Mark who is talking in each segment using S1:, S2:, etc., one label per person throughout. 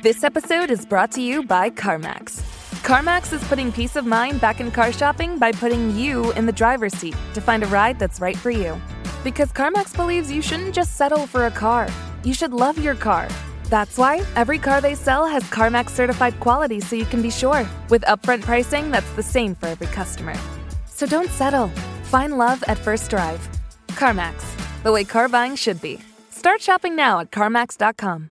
S1: This episode is brought to you by CarMax. CarMax is putting peace of mind back in car shopping by putting you in the driver's seat to find a ride that's right for you. Because CarMax believes you shouldn't just settle for a car, you should love your car. That's why every car they sell has CarMax certified quality so you can be sure, with upfront pricing that's the same for every customer. So don't settle. Find love at first drive. CarMax, the way car buying should be. Start shopping now at CarMax.com.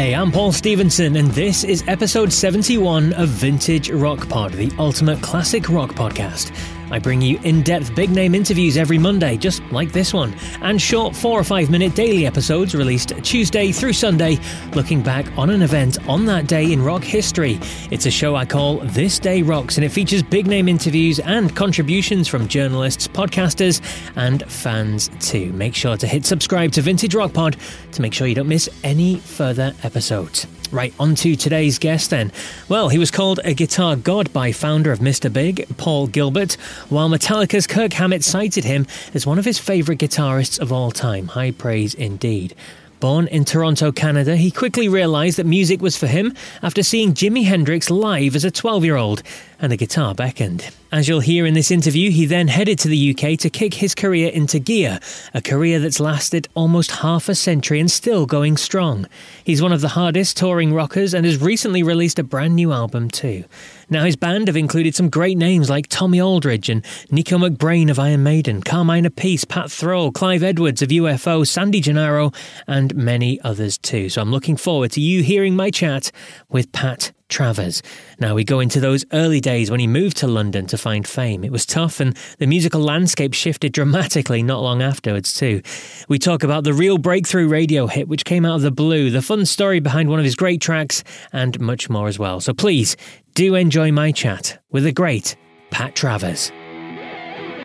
S2: Hey, I'm Paul Stevenson, and this is episode 71 of Vintage Rock Pod, the ultimate classic rock podcast. I bring you in depth big name interviews every Monday, just like this one, and short four or five minute daily episodes released Tuesday through Sunday, looking back on an event on that day in rock history. It's a show I call This Day Rocks, and it features big name interviews and contributions from journalists, podcasters, and fans too. Make sure to hit subscribe to Vintage Rock Pod to make sure you don't miss any further episodes. Right, on to today's guest then. Well, he was called a guitar god by founder of Mr. Big, Paul Gilbert, while Metallica's Kirk Hammett cited him as one of his favourite guitarists of all time. High praise indeed. Born in Toronto, Canada, he quickly realised that music was for him after seeing Jimi Hendrix live as a 12 year old, and the guitar beckoned. As you'll hear in this interview, he then headed to the UK to kick his career into gear, a career that's lasted almost half a century and still going strong. He's one of the hardest touring rockers and has recently released a brand new album too. Now, his band have included some great names like Tommy Aldridge and Nicko McBrain of Iron Maiden, Carmine Appice, Pat Thrall, Clive Edwards of UFO, Sandy Gennaro, and many others too. So I'm looking forward to you hearing my chat with Pat Travers. Now, we go into those early days when he moved to London to find fame. It was tough, and the musical landscape shifted dramatically not long afterwards, too. We talk about the real breakthrough radio hit, which came out of the blue, the fun story behind one of his great tracks, and much more as well. So please do enjoy my chat with the great Pat Travers.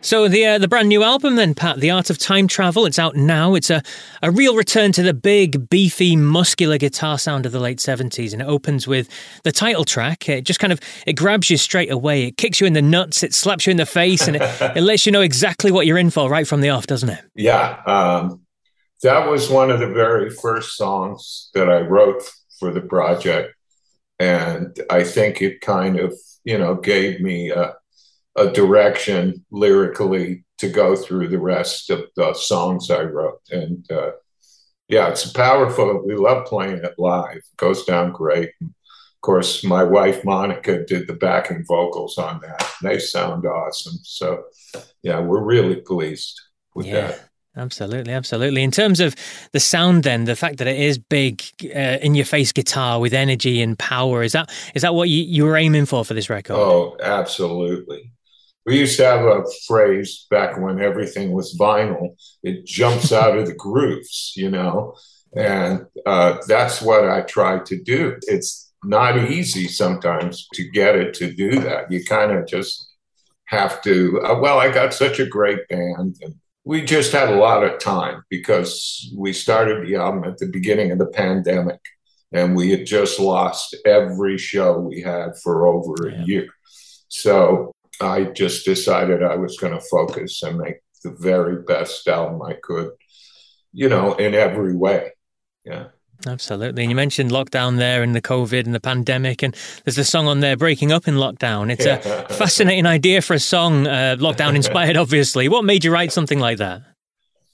S2: So the uh, the brand new album then, Pat, The Art of Time Travel, it's out now. It's a, a real return to the big, beefy, muscular guitar sound of the late 70s and it opens with the title track. It just kind of it grabs you straight away. It kicks you in the nuts, it slaps you in the face and it, it lets you know exactly what you're in for right from the off, doesn't it?
S3: Yeah. Um, that was one of the very first songs that I wrote for the project and I think it kind of, you know, gave me a a direction lyrically to go through the rest of the songs I wrote. And uh, yeah, it's powerful. We love playing it live. It goes down great. And of course, my wife Monica did the backing vocals on that. They sound awesome. So yeah, we're really pleased with yeah. that.
S2: Absolutely, absolutely. In terms of the sound, then the fact that it is big, uh, in your face guitar with energy and power is that is that what you, you were aiming for for this record?
S3: Oh, absolutely we used to have a phrase back when everything was vinyl. It jumps out of the grooves you know? And uh, that's what i try to do. It's not easy sometimes to get it to do that. You kind of just have to uh, well i got such a great band and we just had a lot of time because we started the album at the beginning of the pandemic and we had just lost every show we had for over a year. So I just decided I was going to focus and make the very best album I could, you know, in every way. Yeah.
S2: Absolutely. And you mentioned lockdown there and the COVID and the pandemic, and there's a song on there, Breaking Up in Lockdown. It's a fascinating idea for a song, uh, lockdown inspired, obviously. What made you write something like that?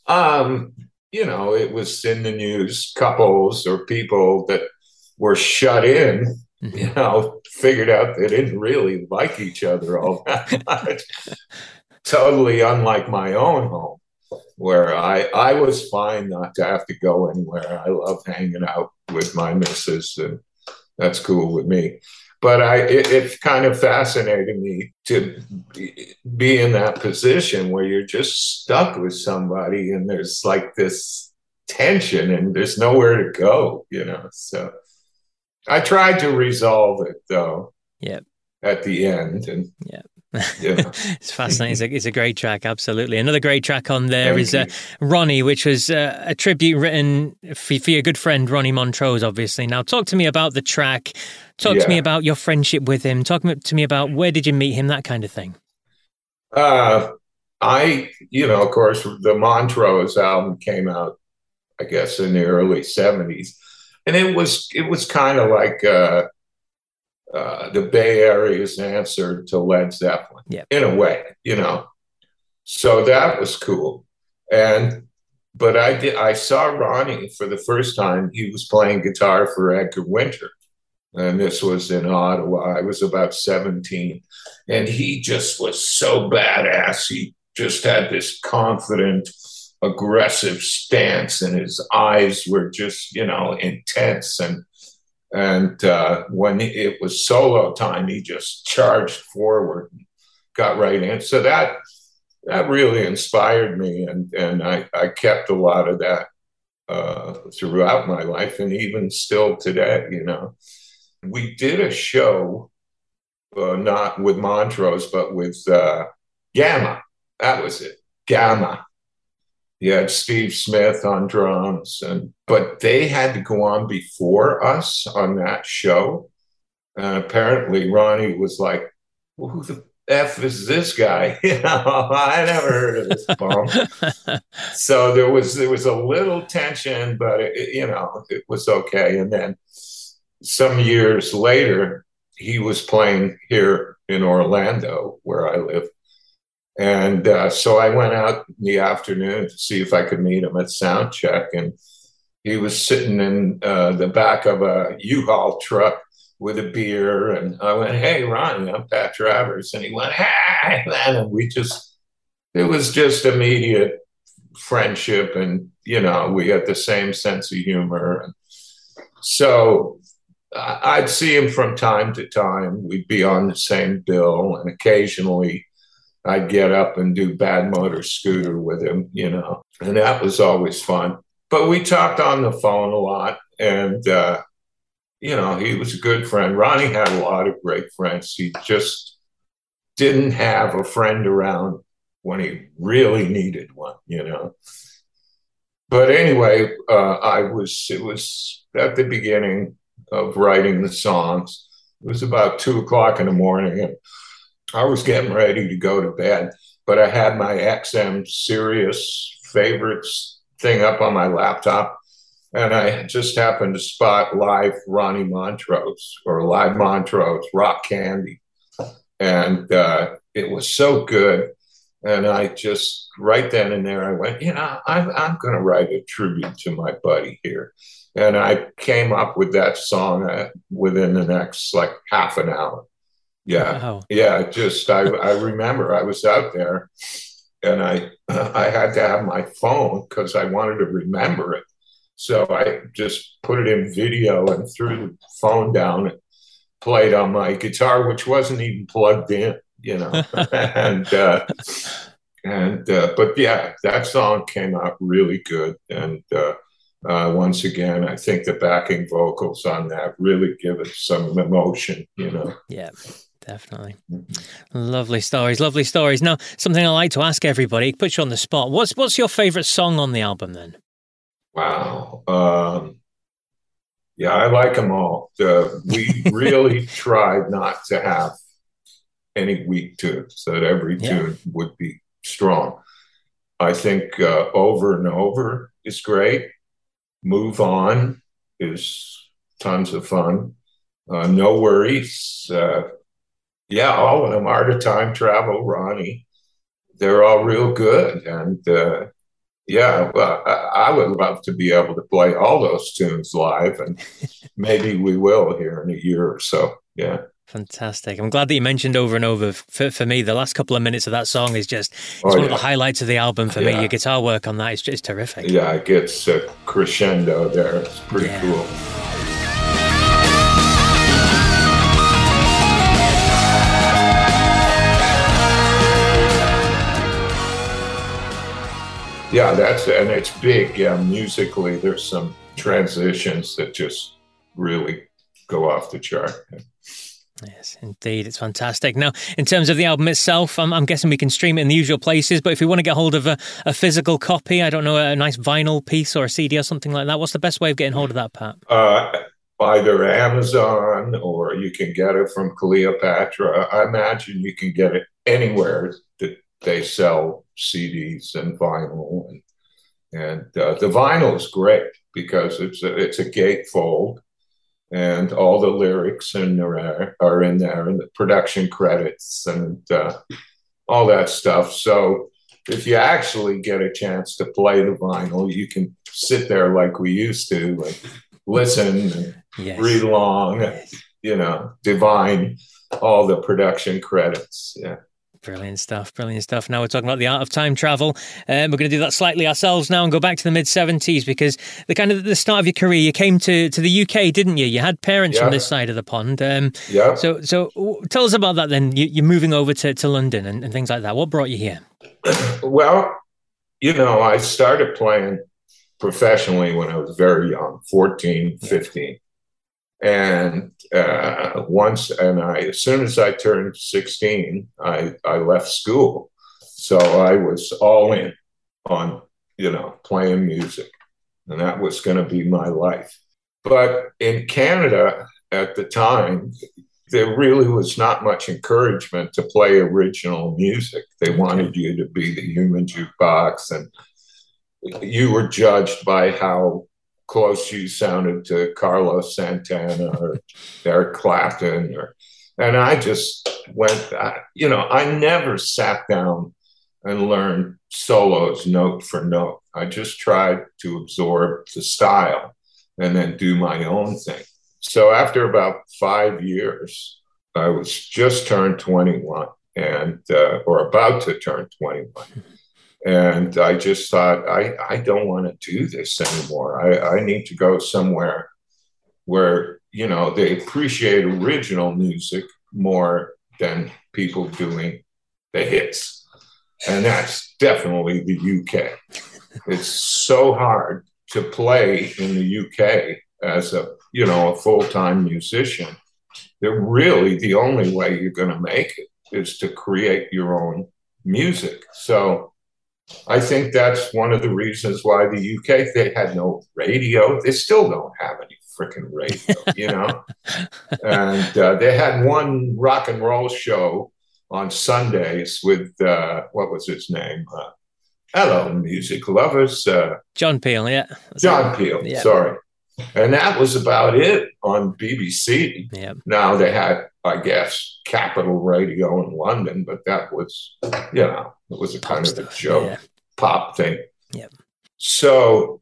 S3: Um, you know, it was in the news, couples or people that were shut in. Mm-hmm. you know, figured out they didn't really like each other all that much. totally unlike my own home, where I, I was fine not to have to go anywhere. I love hanging out with my missus, and that's cool with me but I it, it, kind of fascinated me to be in that position where you're just stuck with somebody and there's like this tension and there's nowhere to go, you know. So I tried to resolve it though.
S2: Yeah.
S3: At the end and
S2: yeah. Yeah. it's fascinating. It's a, it's a, great track, absolutely. Another great track on there Thank is uh, Ronnie, which was uh, a tribute written for, for, your good friend Ronnie Montrose, obviously. Now, talk to me about the track. Talk yeah. to me about your friendship with him. Talk to me about where did you meet him, that kind of thing.
S3: Uh, I, you know, of course, the Montrose album came out, I guess, in the early '70s, and it was it was kind of like uh, uh, the Bay Area's answer to Led Zeppelin,
S2: yeah.
S3: in a way, you know. So that was cool, and but I did I saw Ronnie for the first time. He was playing guitar for Edgar Winter, and this was in Ottawa. I was about seventeen, and he just was so badass. He just had this confident, aggressive stance, and his eyes were just you know intense and and uh, when it was solo time, he just charged forward, got right in. So that that really inspired me, and and I, I kept a lot of that uh, throughout my life, and even still today. You know, we did a show, uh, not with Montrose, but with uh, Gamma. That was it, Gamma you had Steve Smith on drums, and but they had to go on before us on that show. And apparently, Ronnie was like, well, "Who the f is this guy?" You know, I never heard of this bum. so there was there was a little tension, but it, you know, it was okay. And then some years later, he was playing here in Orlando, where I live and uh, so I went out in the afternoon to see if I could meet him at sound check. And he was sitting in uh, the back of a U-Haul truck with a beer. And I went, Hey, Ronnie, I'm Pat Travers. And he went, Hey, man. And we just, it was just immediate friendship. And, you know, we had the same sense of humor. And so I'd see him from time to time. We'd be on the same bill. And occasionally, I'd get up and do bad motor Scooter with him, you know, and that was always fun. But we talked on the phone a lot, and uh, you know, he was a good friend. Ronnie had a lot of great friends. He just didn't have a friend around when he really needed one, you know. But anyway, uh, I was it was at the beginning of writing the songs. It was about two o'clock in the morning, and I was getting ready to go to bed, but I had my XM Sirius favorites thing up on my laptop. And I just happened to spot live Ronnie Montrose or live Montrose, Rock Candy. And uh, it was so good. And I just, right then and there, I went, you know, I'm, I'm going to write a tribute to my buddy here. And I came up with that song uh, within the next like half an hour. Yeah, wow. yeah. Just I, I remember I was out there, and I I had to have my phone because I wanted to remember it. So I just put it in video and threw the phone down and played on my guitar, which wasn't even plugged in, you know. and uh, and uh, but yeah, that song came out really good. And uh, uh, once again, I think the backing vocals on that really give it some emotion, you know.
S2: Yeah. Definitely. Lovely stories, lovely stories. Now, something I like to ask everybody, put you on the spot. What's what's your favorite song on the album then?
S3: Wow. Um, yeah, I like them all. we really tried not to have any weak tunes, so that every yeah. tune would be strong. I think uh, Over and Over is great. Move On is tons of fun. Uh, no Worries. Yeah, all of them. Art of Time Travel, Ronnie. They're all real good. And uh, yeah, well, I, I would love to be able to play all those tunes live, and maybe we will here in a year or so. Yeah.
S2: Fantastic. I'm glad that you mentioned over and over. For, for me, the last couple of minutes of that song is just it's
S3: Oh,
S2: one
S3: yeah.
S2: of the highlights of the album for me. Your guitar work on that is just terrific.
S3: Yeah, it gets a crescendo there. It's pretty
S2: Yeah.
S3: cool. Yeah, that's and it's big. Yeah, musically, there's some transitions that just really go off the chart.
S2: Yes, indeed. It's fantastic. Now, in terms of the album itself, I'm, I'm guessing we can stream it in the usual places, but if we want to get hold of a, a physical copy, I don't know, a nice vinyl piece or a CD or something like that, what's the best way of getting hold of that, Pat?
S3: Uh, either Amazon or you can get it from Cleopatra. I imagine you can get it anywhere that they sell CDs and vinyl, and and uh, the vinyl is great because it's a, it's a gatefold, and all the lyrics in there are in there, and the production credits and uh, all that stuff. So if you actually get a chance to play the vinyl, you can sit there like we used to and listen and
S2: Yes.
S3: read along, you know, divine all the production credits. Yeah.
S2: Brilliant stuff, brilliant stuff. Now we're talking about the art of time travel. Um, we're going to do that slightly ourselves now and go back to the mid 70s because the kind of the start of your career, you came to, to the UK, didn't you? You had parents
S3: Yeah.
S2: from this side of the pond. Um,
S3: Yeah.
S2: so so tell us about that then. You, you're moving over to, to London and, and things like that. What brought you here?
S3: Well, you know, I started playing professionally when I was very young, 14, 15. And uh, once, and I, as soon as I turned 16, I, I left school. So I was all in on, you know, playing music. And that was going to be my life. But in Canada at the time, there really was not much encouragement to play original music. They wanted you to be the human jukebox, and you were judged by how close you sounded to Carlos Santana or Eric Clapton, or and I just went. I, you know, I never sat down and learned solos note for note. I just tried to absorb the style and then do my own thing. So after about five years, I was just turned 21 and uh, or about to turn 21. And I just thought, I, I don't want to do this anymore. I, I need to go somewhere where, you know, they appreciate original music more than people doing the hits. And that's definitely the UK. It's so hard to play in the UK as a you know a full-time musician that really the only way you're going to make it is to create your own music so i think that's one of the reasons why the uk they had no radio they still don't have any freaking radio you know and uh, they had one rock and roll show on sundays with uh, what was his name uh, hello music lovers uh,
S2: John Peel, yeah. That's
S3: John
S2: it.
S3: Peel,
S2: Yeah.
S3: sorry. And that was about it on BBC.
S2: Yeah.
S3: Now they had, I guess, Capital Radio in London, but that was, you know, it was a
S2: Pop
S3: kind of a joke,
S2: yeah.
S3: pop thing.
S2: Yep.
S3: So,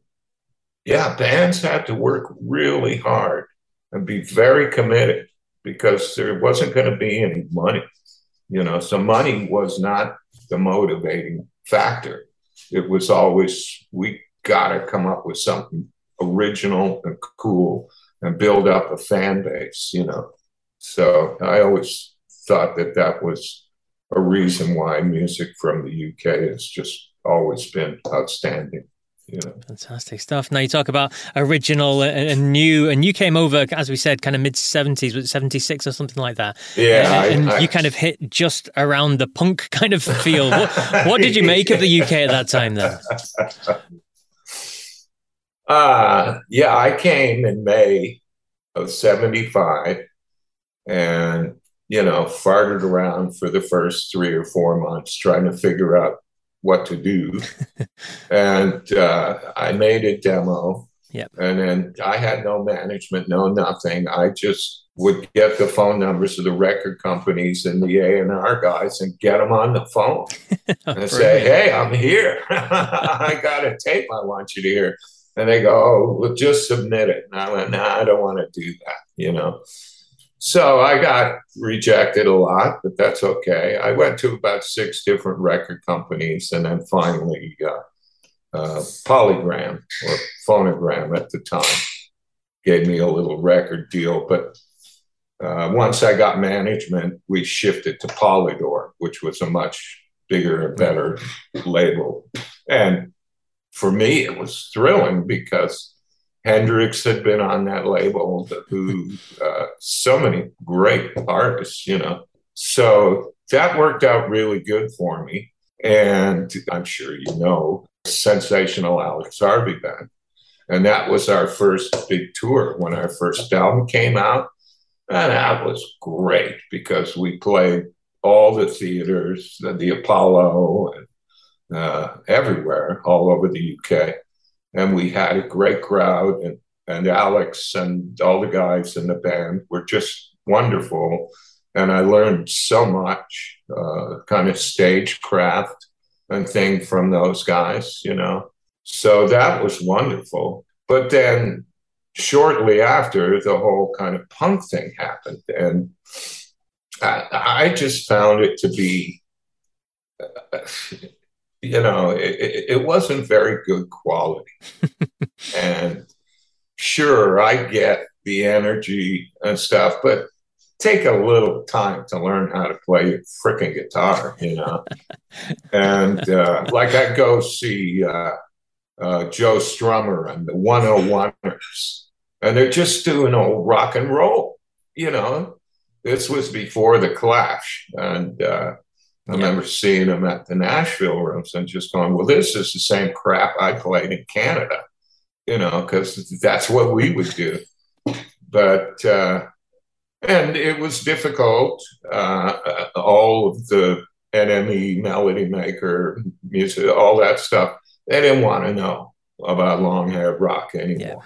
S3: yeah, bands had to work really hard and be very committed because there wasn't going to be any money, you know. So money was not the motivating factor. It was always we got to come up with something original and cool and build up a fan base, you know. So I always thought that that was a reason why music from the UK has just always been outstanding. You know.
S2: Fantastic stuff. Now you talk about original and, and new, and you came over, as we said, kind of mid seventies, was seventy six or something like that.
S3: Yeah, I-
S2: and
S3: I-
S2: you kind of hit just around the punk kind of feel. what, what did you make of the UK at that time? Then
S3: Uh, yeah, I came in May of 75 and, you know, farted around for the first three or four months trying to figure out what to do. and uh, I made a demo.
S2: Yep.
S3: And then I had no management, no nothing. I just would get the phone numbers of the record companies and the A&R guys and get them on the phone and say, hey, I'm here. I got a tape I want you to hear. And they go, oh, well, just submit it. And I went, nah, I don't want to do that, you know. So I got rejected a lot, but that's okay. I went to about six different record companies and then finally uh, uh, Polygram or Phonogram at the time gave me a little record deal. But uh, once I got management, we shifted to Polydor, which was a much bigger and better label. And for me, it was thrilling because Hendrix had been on that label, who uh, so many great artists, you know. So that worked out really good for me. And I'm sure you know, Sensational Alex Harvey Band. And that was our first big tour when our first album came out. And that was great because we played all the theaters, the, the Apollo, and uh, everywhere, all over the UK. And we had a great crowd, and, and Alex and all the guys in the band were just wonderful. And I learned so much uh, kind of stagecraft and thing from those guys, you know. So that was wonderful. But then shortly after, the whole kind of punk thing happened. And I, I just found it to be, uh, you know, it, it wasn't very good quality. and sure, I get the energy and stuff, but take a little time to learn how to play a freaking guitar, you know. and uh, like I go see uh, uh, Joe Strummer and the 101ers, and they're just doing old rock and roll. You know, this was before the Clash, and I remember seeing them at the Nashville rooms and just going, "Well, this is the same crap I played in Canada," you know, because that's what we would do. But uh, and it was difficult. Uh, all of the NME, Melody Maker, music, all that stuff they didn't want to know about long haired rock anymore.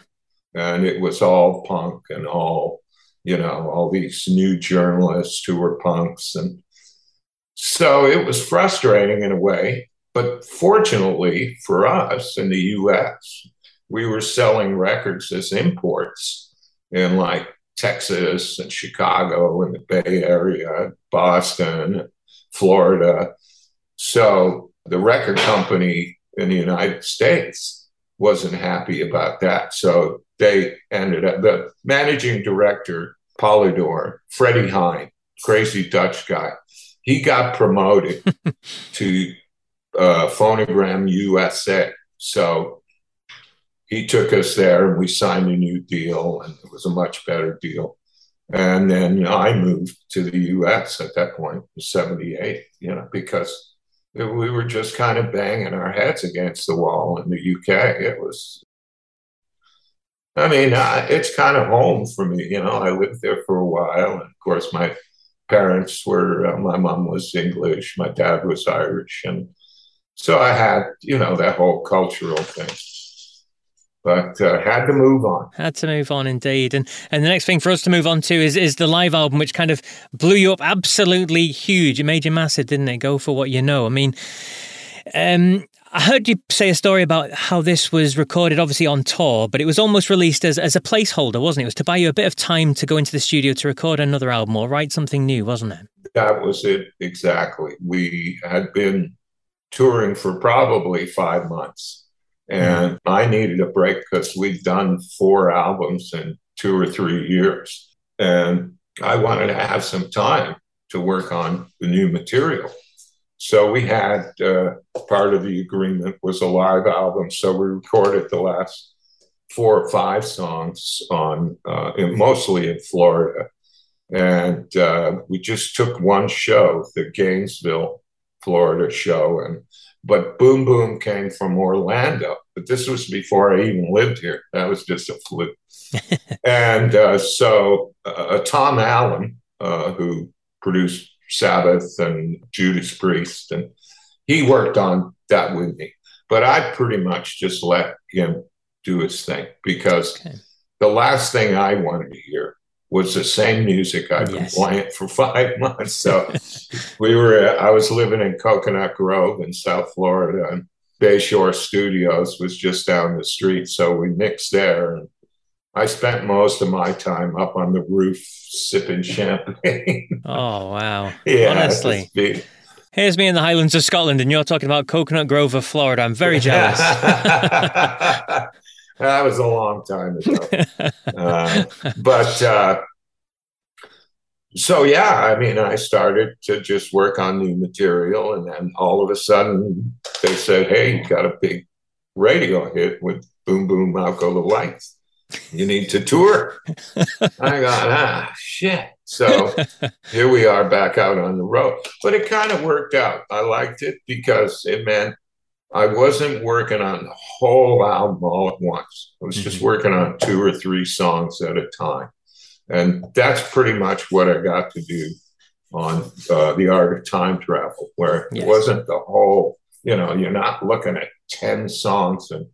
S3: Yeah. And it was all punk and all, you know, all these new journalists who were punks. And so it was frustrating in a way. But fortunately for us in the US, we were selling records as imports in like Texas and Chicago and the Bay Area, Boston, Florida. So the record company in the United States wasn't happy about that. So they ended up, the managing director, Polydor, Freddie Haayen, crazy Dutch guy, he got promoted to uh, Phonogram USA. So he took us there and we signed a new deal, and it was a much better deal. And then I moved to the US at that point, 78, you know, because we were just kind of banging our heads against the wall in the UK. It was, I mean, it's kind of home for me. You know, I lived there for a while. And of course, my parents were, uh, my mom was English, my dad was Irish. And so I had, you know, that whole cultural thing but uh, had to move on.
S2: Had to move on, indeed. And and the next thing for us to move on to is is the live album, which kind of blew you up absolutely huge. It made you massive, didn't it? Go for what you know. I mean, um, I heard you say a story about how this was recorded, obviously on tour, but it was almost released as, as a placeholder, wasn't it? It was to buy you a bit of time to go into the studio to record another album or write something new, wasn't it?
S3: That was it, exactly. We had been touring for probably five months and mm-hmm. I needed a break because we'd done four albums in two or three years. And I wanted to have some time to work on the new material. So we had uh, part of the agreement was a live album. So we recorded the last four or five songs on uh, in, mostly in Florida. And uh, we just took one show, the Gainesville, Florida show, and but Boom Boom came from Orlando. But this was before I even lived here. That was just a fluke. and uh, so uh, Tom Allom, uh, who produced Sabbath and Judas Priest, and he worked on that with me. But I pretty much just let him do his thing because okay. the last thing I wanted to hear was the same music I'd
S2: Yes.
S3: been playing for five months. So we were, I was living in Coconut Grove in South Florida, and Bayshore Studios was just down the street. So we mixed there. And I spent most of my time up on the roof sipping champagne.
S2: Oh wow!
S3: yeah,
S2: honestly, here's me in the Highlands of Scotland, and you're talking about Coconut Grove of Florida. I'm very jealous.
S3: that was a long time ago. Uh, but uh, so, yeah, I mean, I started to just work on new material. And then all of a sudden, they said, Hey, you got a big radio hit with Boom Boom Out Go the Lights. You need to tour. I got, ah, shit. So here we are back out on the road. But it kind of worked out. I liked it because it meant I wasn't working on the whole album all at once. I was just
S2: Mhm.
S3: working on two or three songs at a time. And that's pretty much what I got to do on uh, The Art of Time Travel, where
S2: Yes.
S3: it wasn't the whole, you know, you're not looking at 10 songs and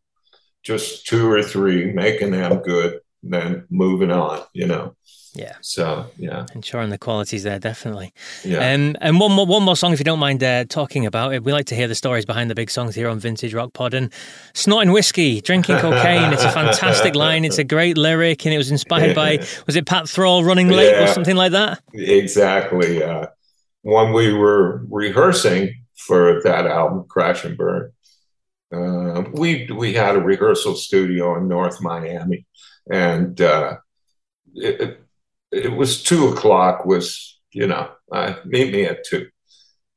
S3: just two or three, making them good, then moving on, you know.
S2: Yeah.
S3: So, yeah,
S2: Ensuring the quality's there, definitely.
S3: yeah.
S2: Um, and one more, one more song, if you don't mind uh, talking about it. We like to hear the stories behind the big songs here on Vintage Rock Pod. And snorting whiskey, drinking cocaine. It's a fantastic line. It's a great lyric, and it was inspired by was it Pat Thrall running late or something like that?
S3: Exactly. Uh, when we were rehearsing for that album, Crash and Burn, uh, we we had a rehearsal studio in North Miami, and uh, it, it, was two o'clock. Was you know, uh, meet me at two.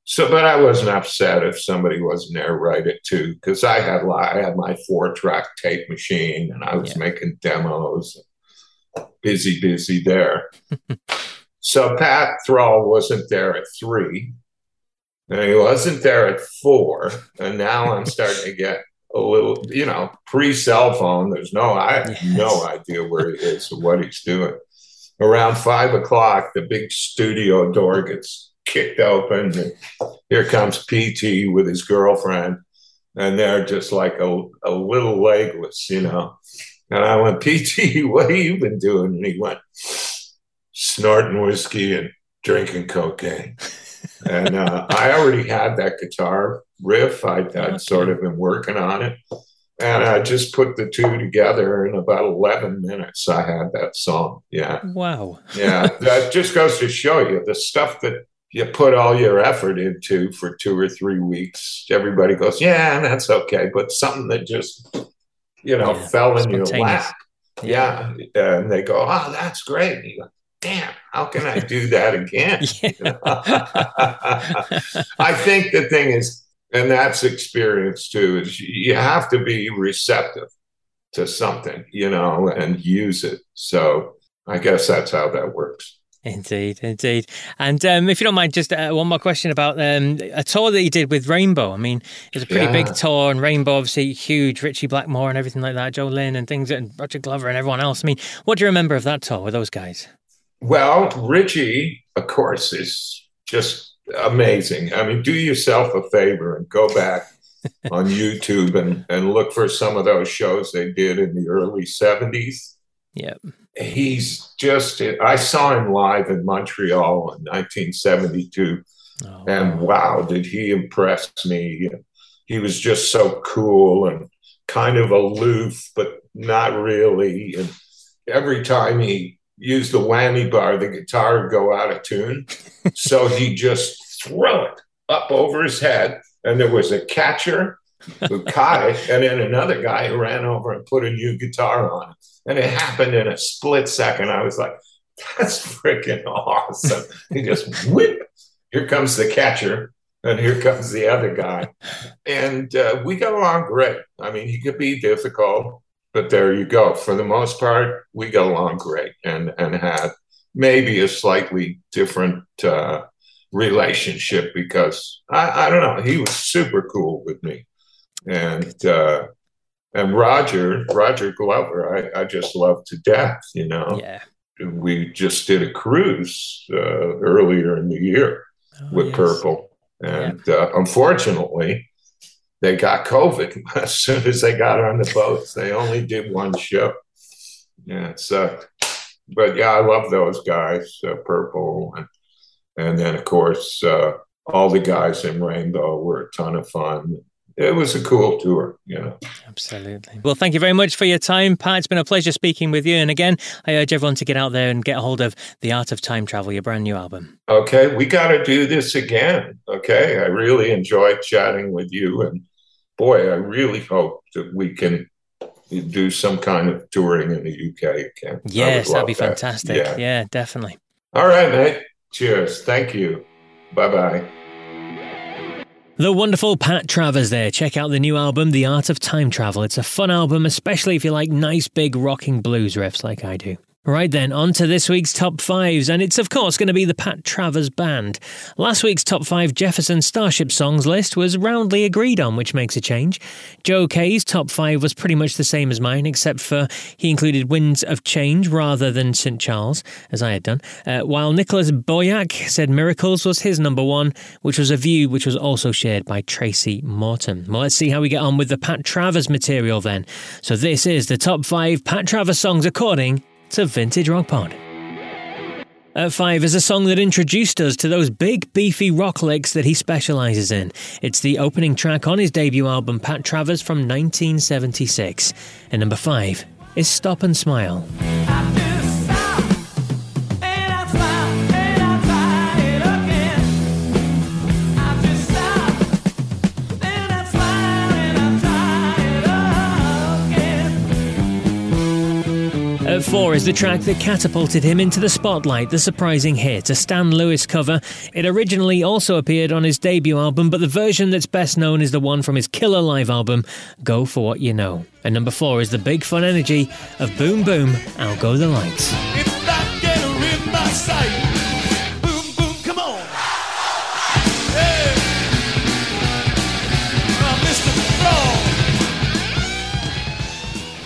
S3: So, but I wasn't upset if somebody wasn't there right at two because I had I had my four track tape machine and I was
S2: Yeah.
S3: making demos. Busy, busy there. So Pat Thrall wasn't there at three, and he wasn't there at four, and now I'm starting to get a little, you know, pre-cell phone. There's no, I have
S2: Yes.
S3: no idea where he is or what he's doing. Around five o'clock, the big studio door gets kicked open, and here comes PT with his girlfriend, and they're just like a, a little legless, you know. And I went, PT, what have you been doing? And he went, snorting whiskey and drinking cocaine. And uh, I already had that guitar riff. I'd, I'd sort of been working on it. And I just put the two together in about 11 minutes. I had that song. Yeah.
S2: Wow.
S3: Yeah. that just goes to show you the stuff that you put all your effort into for two or three weeks. Everybody goes, yeah, that's okay. But something that just, you know,
S2: Yeah,
S3: fell in your lap. Yeah. And they go, oh, that's great. And you go, damn, how can I do that again? I think the thing is, and that's experience too, is you have to be receptive to something, you know, and use it. So I guess that's how that works.
S2: Indeed, indeed. And um, if you don't mind, just uh, one more question about um, a tour that you did with Rainbow. I mean, it was a pretty big tour, and Rainbow obviously huge, Ritchie Blackmore and everything like that, Joe Lynn and things, and Roger Glover and everyone else. I mean, what do you remember of that tour with those guys?
S3: Well, Ritchie, of course, is just amazing. I mean, do yourself a favor and go back on YouTube and, and look for some of those shows they did in the early 70s.
S2: Yeah.
S3: He's just, I saw him live in Montreal in 1972.
S2: Oh,
S3: And wow, did he impress me? He was just so cool and kind of aloof, but not really. And every time he used the whammy bar, the guitar would go out of tune. so he just throw it up over his head. And there was a catcher who caught it, and then another guy who ran over and put a new guitar on it. And it happened in a split second. I was like, that's freaking awesome. He just whip here comes the catcher and here comes the other guy and uh, we got along great i mean he could be difficult but there you go. For the most part we got along great and and had maybe a slightly different uh, relationship because I, I don't know. He was super cool with me. And uh, and roger roger glover I, I just love to death you know?
S2: Yeah.
S3: we just did a cruise uh, earlier in the year
S2: Oh,
S3: with
S2: yes.
S3: Purple, and uh, unfortunately, they got COVID as soon as they got on the boats. They only did one show. Yeah, it sucked. but yeah, I love those guys, uh, Purple, and and then of course uh, all the guys in Rainbow were a ton of fun it was a cool tour, you know.
S2: Absolutely. Well, thank you very much for your time, Pat. It's been a pleasure speaking with you. And again, I urge everyone to get out there and get a hold of The Art of Time Travel, your brand new album.
S3: Okay, we got to do this again. Okay, I really enjoyed chatting with you. And boy, I really hope that we can do some kind of touring in the UK again.
S2: Yes, that'd be that. fantastic. Yeah. yeah, definitely.
S3: All right, mate. Cheers. Thank you. Bye bye.
S2: The wonderful Pat Travers there. Check out the new album, The Art of Time Travel. It's a fun album, especially if you like nice big rocking blues riffs like I do. Right then, on to this week's top fives, and it's of course going to be the Pat Travers Band. Last week's top five Jefferson Starship songs list was roundly agreed on, which makes a change. Joe Kay's top five was pretty much the same as mine, except for he included Winds of Change rather than St. Charles, as I had done. Uh, while Nicholas Boyack said Miracles was his number one, which was a view which was also shared by Tracy Morton. Well, let's see how we get on with the Pat Travers material then. So this is the top five Pat Travers songs according to Vintage Rock Pod. At 5 is a song that introduced us to those big, beefy rock licks that he specialises in. It's the opening track on his debut album, Pat Travers, from 1976. And number 5 is Stop and Smile. At four is the track that catapulted him into the spotlight, the surprising hit, a Stan Lewis cover. It originally also appeared on his debut album, but the version that's best known is the one from his killer live album, Go For What You Know. And number four is the big fun energy of Boom Boom, Out Go the Lights.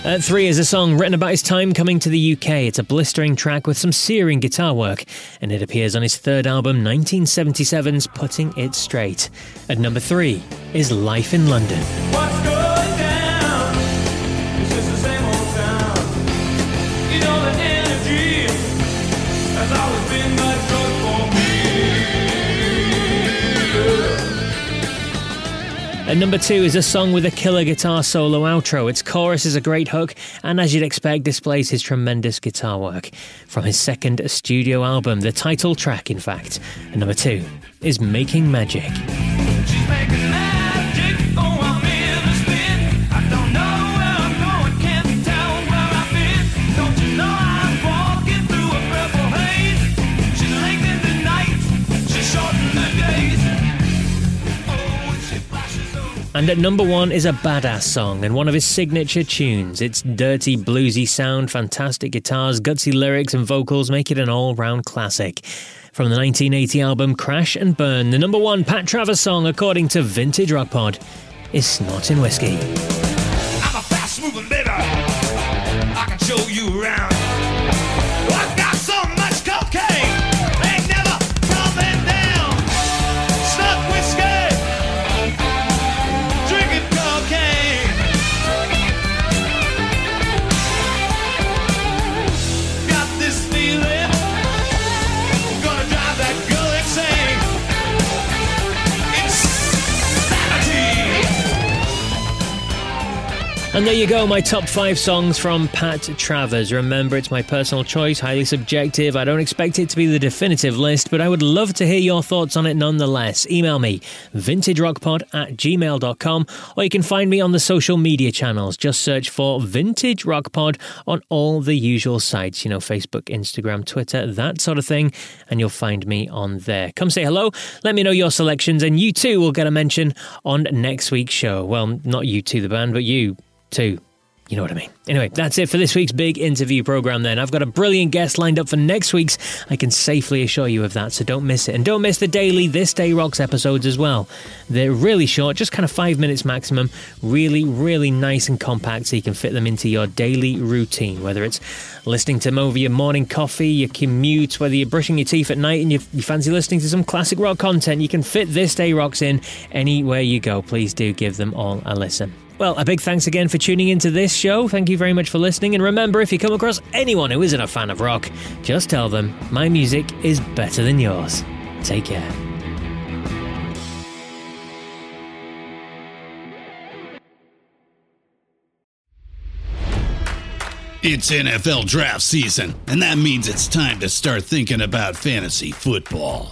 S2: At three is a song written about his time coming to the UK. It's a blistering track with some searing guitar work, and it appears on his third album, 1977's Putting It Straight. At number three is Life in London. And number two is a song with a killer guitar solo outro. Its chorus is a great hook, and as you'd expect, displays his tremendous guitar work. From his second studio album, the title track, in fact. And number two is Making Magic. And at number one is a badass song and one of his signature tunes. Its dirty, bluesy sound, fantastic guitars, gutsy lyrics, and vocals make it an all round classic. From the 1980 album Crash and Burn, the number one Pat Travers song, according to Vintage Rock Pod, is Snorting Whiskey. I'm a fast moving baby. I can show you around. There you go, my top five songs from Pat Travers. Remember, it's my personal choice, highly subjective. I don't expect it to be the definitive list, but I would love to hear your thoughts on it nonetheless. Email me, vintagerockpod at gmail.com, or you can find me on the social media channels. Just search for Vintage Rock Pod on all the usual sites, you know, Facebook, Instagram, Twitter, that sort of thing, and you'll find me on there. Come say hello, let me know your selections, and you too will get a mention on next week's show. Well, not you two, the band, but you two. You know what I mean. Anyway, that's it for this week's big interview program then. I've got a brilliant guest lined up for next week's. I can safely assure you of that, so don't miss it. And don't miss the daily This Day Rocks episodes as well. They're really short, just kind of five minutes maximum. Really, really nice and compact, so you can fit them into your daily routine, whether it's listening to them over your morning coffee, your commute, whether you're brushing your teeth at night and you, you fancy listening to some classic rock content, you can fit This Day Rocks in anywhere you go. Please do give them all a listen. Well, a big thanks again for tuning into this show. Thank you very much for listening. And remember, if you come across anyone who isn't a fan of rock, just tell them my music is better than yours. Take care.
S4: It's NFL draft season, and that means it's time to start thinking about fantasy football.